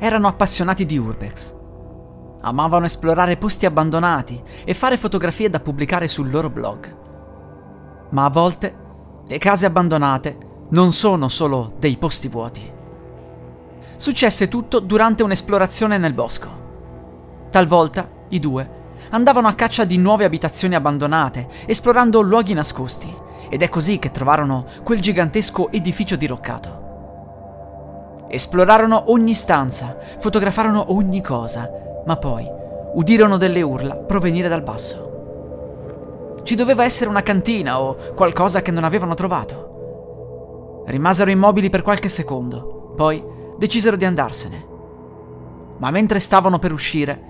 erano appassionati di urbex. Amavano esplorare posti abbandonati e fare fotografie da pubblicare sul loro blog. Ma a volte le case abbandonate non sono solo dei posti vuoti. Successe tutto durante un'esplorazione nel bosco. Talvolta i due andavano a caccia di nuove abitazioni abbandonate, esplorando luoghi nascosti, ed è così che trovarono quel gigantesco edificio diroccato. Esplorarono ogni stanza, fotografarono ogni cosa, ma poi udirono delle urla provenire dal basso. Ci doveva essere una cantina o qualcosa che non avevano trovato. Rimasero immobili per qualche secondo, poi decisero di andarsene. Ma mentre stavano per uscire,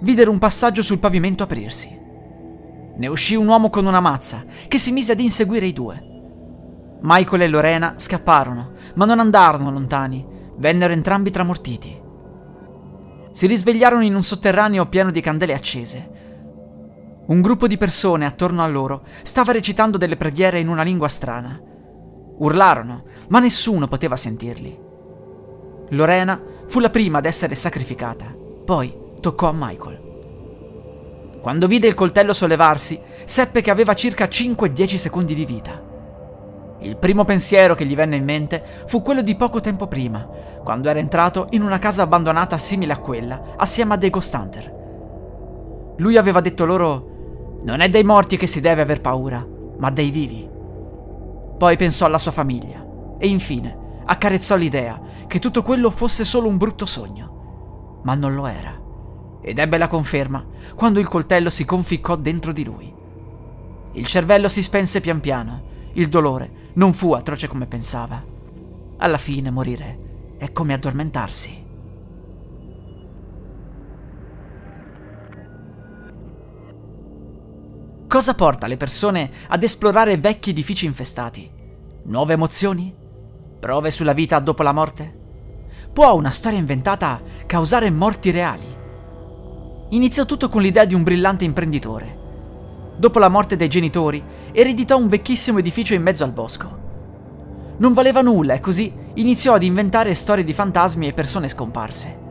videro un passaggio sul pavimento aprirsi. Ne uscì un uomo con una mazza che si mise ad inseguire i due. Michael e Lorena scapparono, ma non andarono lontani Vennero entrambi tramortiti. Si risvegliarono in un sotterraneo pieno di candele accese. Un gruppo di persone attorno a loro stava recitando delle preghiere in una lingua strana. Urlarono, ma nessuno poteva sentirli. Lorena fu la prima ad essere sacrificata, poi toccò a Michael. Quando vide il coltello sollevarsi, seppe che aveva circa 5-10 secondi di vita. Il primo pensiero che gli venne in mente fu quello di poco tempo prima, quando era entrato in una casa abbandonata simile a quella, assieme a dei Ghost Hunter. Lui aveva detto loro: Non è dei morti che si deve aver paura, ma dei vivi. Poi pensò alla sua famiglia e infine accarezzò l'idea che tutto quello fosse solo un brutto sogno. Ma non lo era. Ed ebbe la conferma quando il coltello si conficcò dentro di lui. Il cervello si spense pian piano il dolore non fu atroce come pensava. Alla fine morire è come addormentarsi. Cosa porta le persone ad esplorare vecchi edifici infestati? Nuove emozioni? Prove sulla vita dopo la morte? Può una storia inventata causare morti reali? Iniziò tutto con l'idea di un brillante imprenditore dopo la morte dei genitori, ereditò un vecchissimo edificio in mezzo al bosco. Non valeva nulla e così iniziò ad inventare storie di fantasmi e persone scomparse.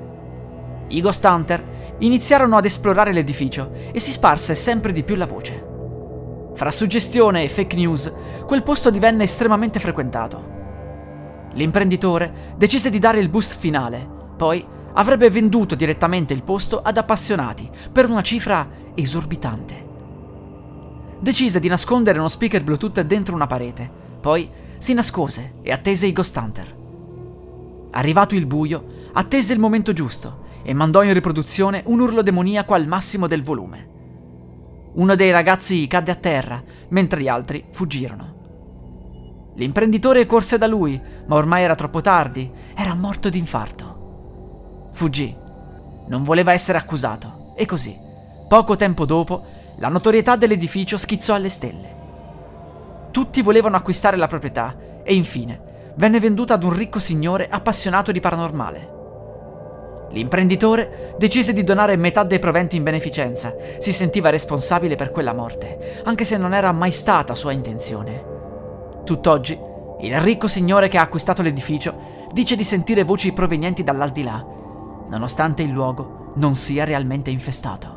I Ghost Hunter iniziarono ad esplorare l'edificio e si sparse sempre di più la voce. Fra suggestione e fake news, quel posto divenne estremamente frequentato. L'imprenditore decise di dare il boost finale, poi avrebbe venduto direttamente il posto ad appassionati per una cifra esorbitante decise di nascondere uno speaker Bluetooth dentro una parete. Poi si nascose e attese i Ghost Hunter. Arrivato il buio, attese il momento giusto e mandò in riproduzione un urlo demoniaco al massimo del volume. Uno dei ragazzi cadde a terra, mentre gli altri fuggirono. L'imprenditore corse da lui, ma ormai era troppo tardi, era morto d'infarto. Fuggì. Non voleva essere accusato, e così, poco tempo dopo, la notorietà dell'edificio schizzò alle stelle. Tutti volevano acquistare la proprietà e infine venne venduta ad un ricco signore appassionato di paranormale. L'imprenditore decise di donare metà dei proventi in beneficenza, si sentiva responsabile per quella morte, anche se non era mai stata sua intenzione. Tutt'oggi, il ricco signore che ha acquistato l'edificio dice di sentire voci provenienti dall'aldilà, nonostante il luogo non sia realmente infestato.